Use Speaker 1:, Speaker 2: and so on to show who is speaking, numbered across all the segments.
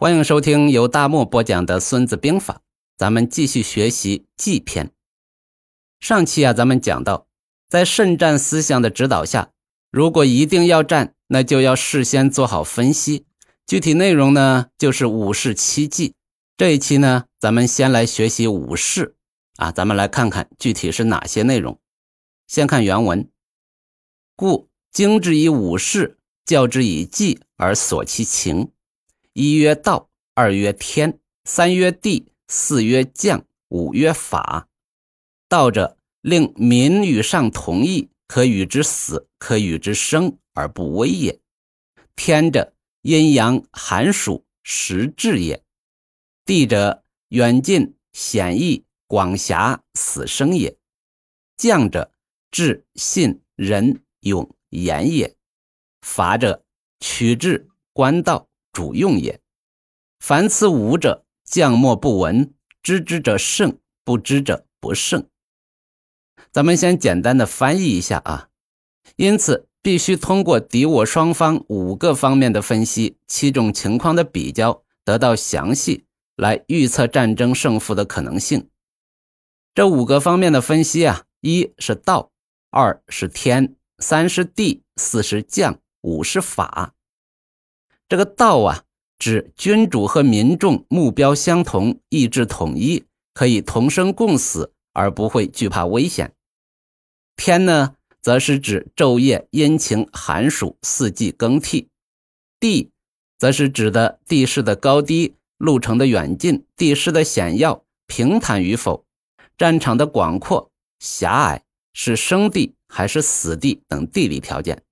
Speaker 1: 欢迎收听由大漠播讲的《孙子兵法》，咱们继续学习计篇。上期啊，咱们讲到，在慎战思想的指导下，如果一定要战，那就要事先做好分析。具体内容呢，就是五事七计。这一期呢，咱们先来学习五事啊，咱们来看看具体是哪些内容。先看原文，故经之以五事，教之以计，而索其情。一曰道，二曰天，三曰地，四曰将，五曰法。道者，令民与上同义，可与之死，可与之生而不危也。天者，阴阳寒暑时至也；地者远近险易广狭死生也；将者智信仁勇严也；法者取智官道主用也。凡此五者，将莫不闻。知之者胜，不知者不胜。咱们先简单的翻译一下啊。因此。必须通过敌我双方五个方面的分析，七种情况的比较，得到详细来预测战争胜负的可能性。这五个方面的分析啊，一是道，二是天，三是地，四是将，五是法。这个道啊，指君主和民众目标相同，意志统一，可以同生共死，而不会惧怕危险。天呢？则是指昼夜阴晴寒暑四季更替，地则是指的地势的高低、路程的远近、地势的险要、平坦与否、战场的广阔、狭隘，是生地还是死地等地理条件。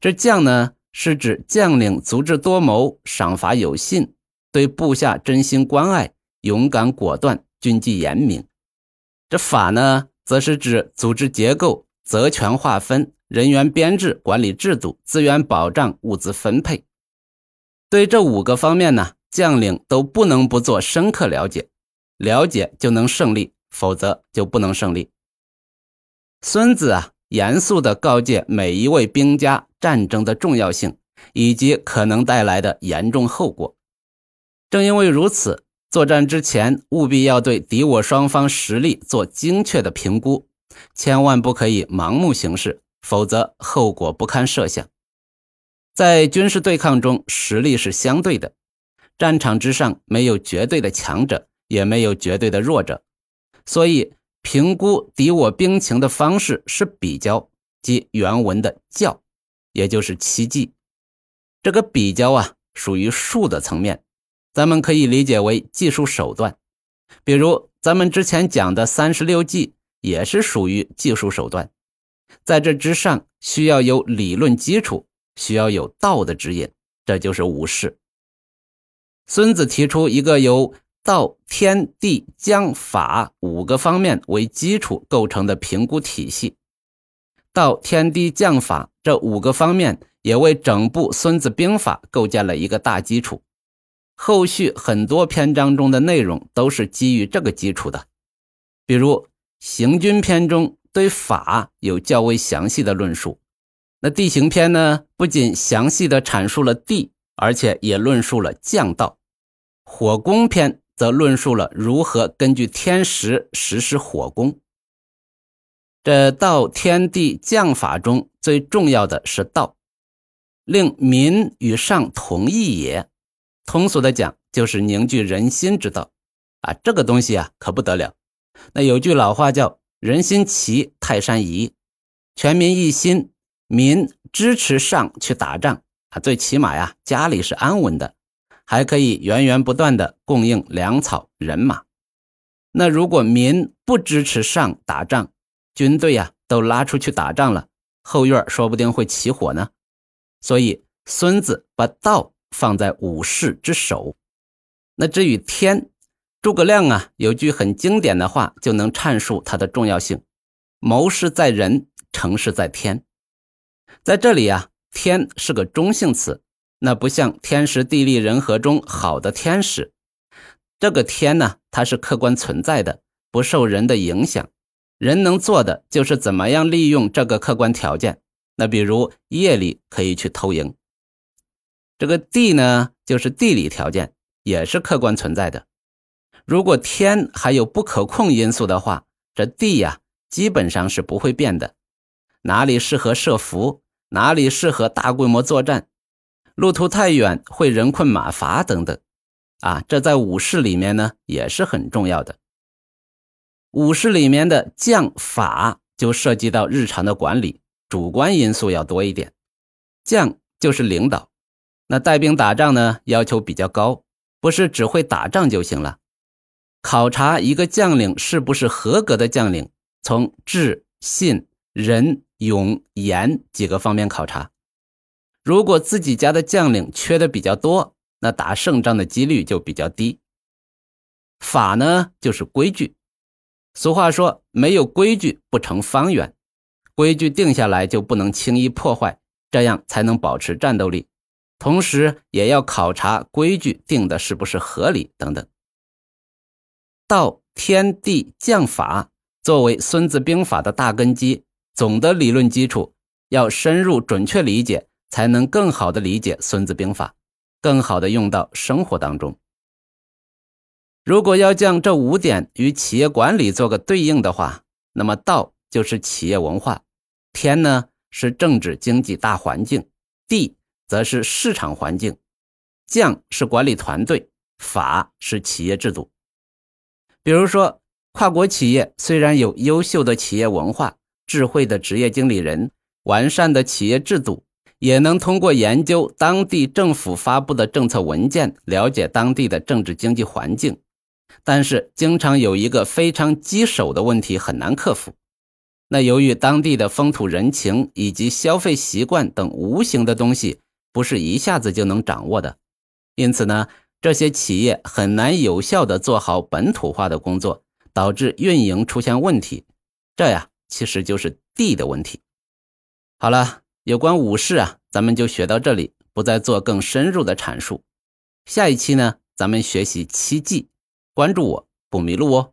Speaker 1: 这将呢，是指将领足智多谋、赏罚有信，对部下真心关爱、勇敢果断、军纪严明。这法呢，则是指组织结构。责权划分、人员编制、管理制度、资源保障、物资分配，对这五个方面呢，将领都不能不做深刻了解，了解就能胜利，否则就不能胜利。孙子啊，严肃地告诫每一位兵家战争的重要性以及可能带来的严重后果。正因为如此，作战之前务必要对敌我双方实力做精确的评估。千万不可以盲目行事，否则后果不堪设想。在军事对抗中，实力是相对的，战场之上没有绝对的强者，也没有绝对的弱者，所以评估敌我兵情的方式是比较，即原文的较，也就是奇计。这个比较啊，属于术的层面，咱们可以理解为技术手段，比如咱们之前讲的三十六计。也是属于技术手段，在这之上需要有理论基础，需要有道的指引，这就是武士。孙子提出一个由道、天地、将、法五个方面为基础构成的评估体系。道、天地、将、法这五个方面也为整部《孙子兵法》构建了一个大基础。后续很多篇章中的内容都是基于这个基础的，比如。行军篇中对法有较为详细的论述，那地形篇呢，不仅详细的阐述了地，而且也论述了将道。火攻篇则论述了如何根据天时实施火攻。这道天地将法中最重要的是道，令民与上同意也。通俗的讲，就是凝聚人心之道啊，这个东西啊，可不得了。那有句老话叫“人心齐，泰山移”，全民一心，民支持上去打仗啊，最起码呀，家里是安稳的，还可以源源不断的供应粮草、人马。那如果民不支持上打仗，军队呀都拉出去打仗了，后院说不定会起火呢。所以孙子把道放在武士之首。那至于天。诸葛亮啊，有句很经典的话，就能阐述它的重要性：谋事在人，成事在天。在这里啊，天是个中性词，那不像天时地利人和中好的天时。这个天呢，它是客观存在的，不受人的影响。人能做的就是怎么样利用这个客观条件。那比如夜里可以去偷营。这个地呢？就是地理条件，也是客观存在的。如果天还有不可控因素的话，这地呀基本上是不会变的。哪里适合设伏，哪里适合大规模作战，路途太远会人困马乏等等，啊，这在武士里面呢也是很重要的。武士里面的将法就涉及到日常的管理，主观因素要多一点。将就是领导，那带兵打仗呢要求比较高，不是只会打仗就行了。考察一个将领是不是合格的将领，从智、信、仁。勇、严几个方面考察，如果自己家的将领缺的比较多，那打胜仗的几率就比较低。法呢，就是规矩。俗话说，没有规矩不成方圆，规矩定下来就不能轻易破坏，这样才能保持战斗力。同时，也要考察规矩定的是不是合理等等。道、天地、将法作为《孙子兵法》的大根基。总的理论基础要深入准确理解，才能更好的理解《孙子兵法》，更好的用到生活当中。如果要将这五点与企业管理做个对应的话，那么道就是企业文化，天呢是政治经济大环境，地则是市场环境，将是管理团队，法是企业制度。比如说，跨国企业虽然有优秀的企业文化，智慧的职业经理人，完善的企业制度，也能通过研究当地政府发布的政策文件，了解当地的政治经济环境。但是，经常有一个非常棘手的问题很难克服。那由于当地的风土人情以及消费习惯等无形的东西，不是一下子就能掌握的，因此呢，这些企业很难有效的做好本土化的工作，导致运营出现问题。这呀。其实就是地的问题。好了，有关武士啊，咱们就学到这里，不再做更深入的阐述。下一期呢，咱们学习七技，关注我不迷路哦。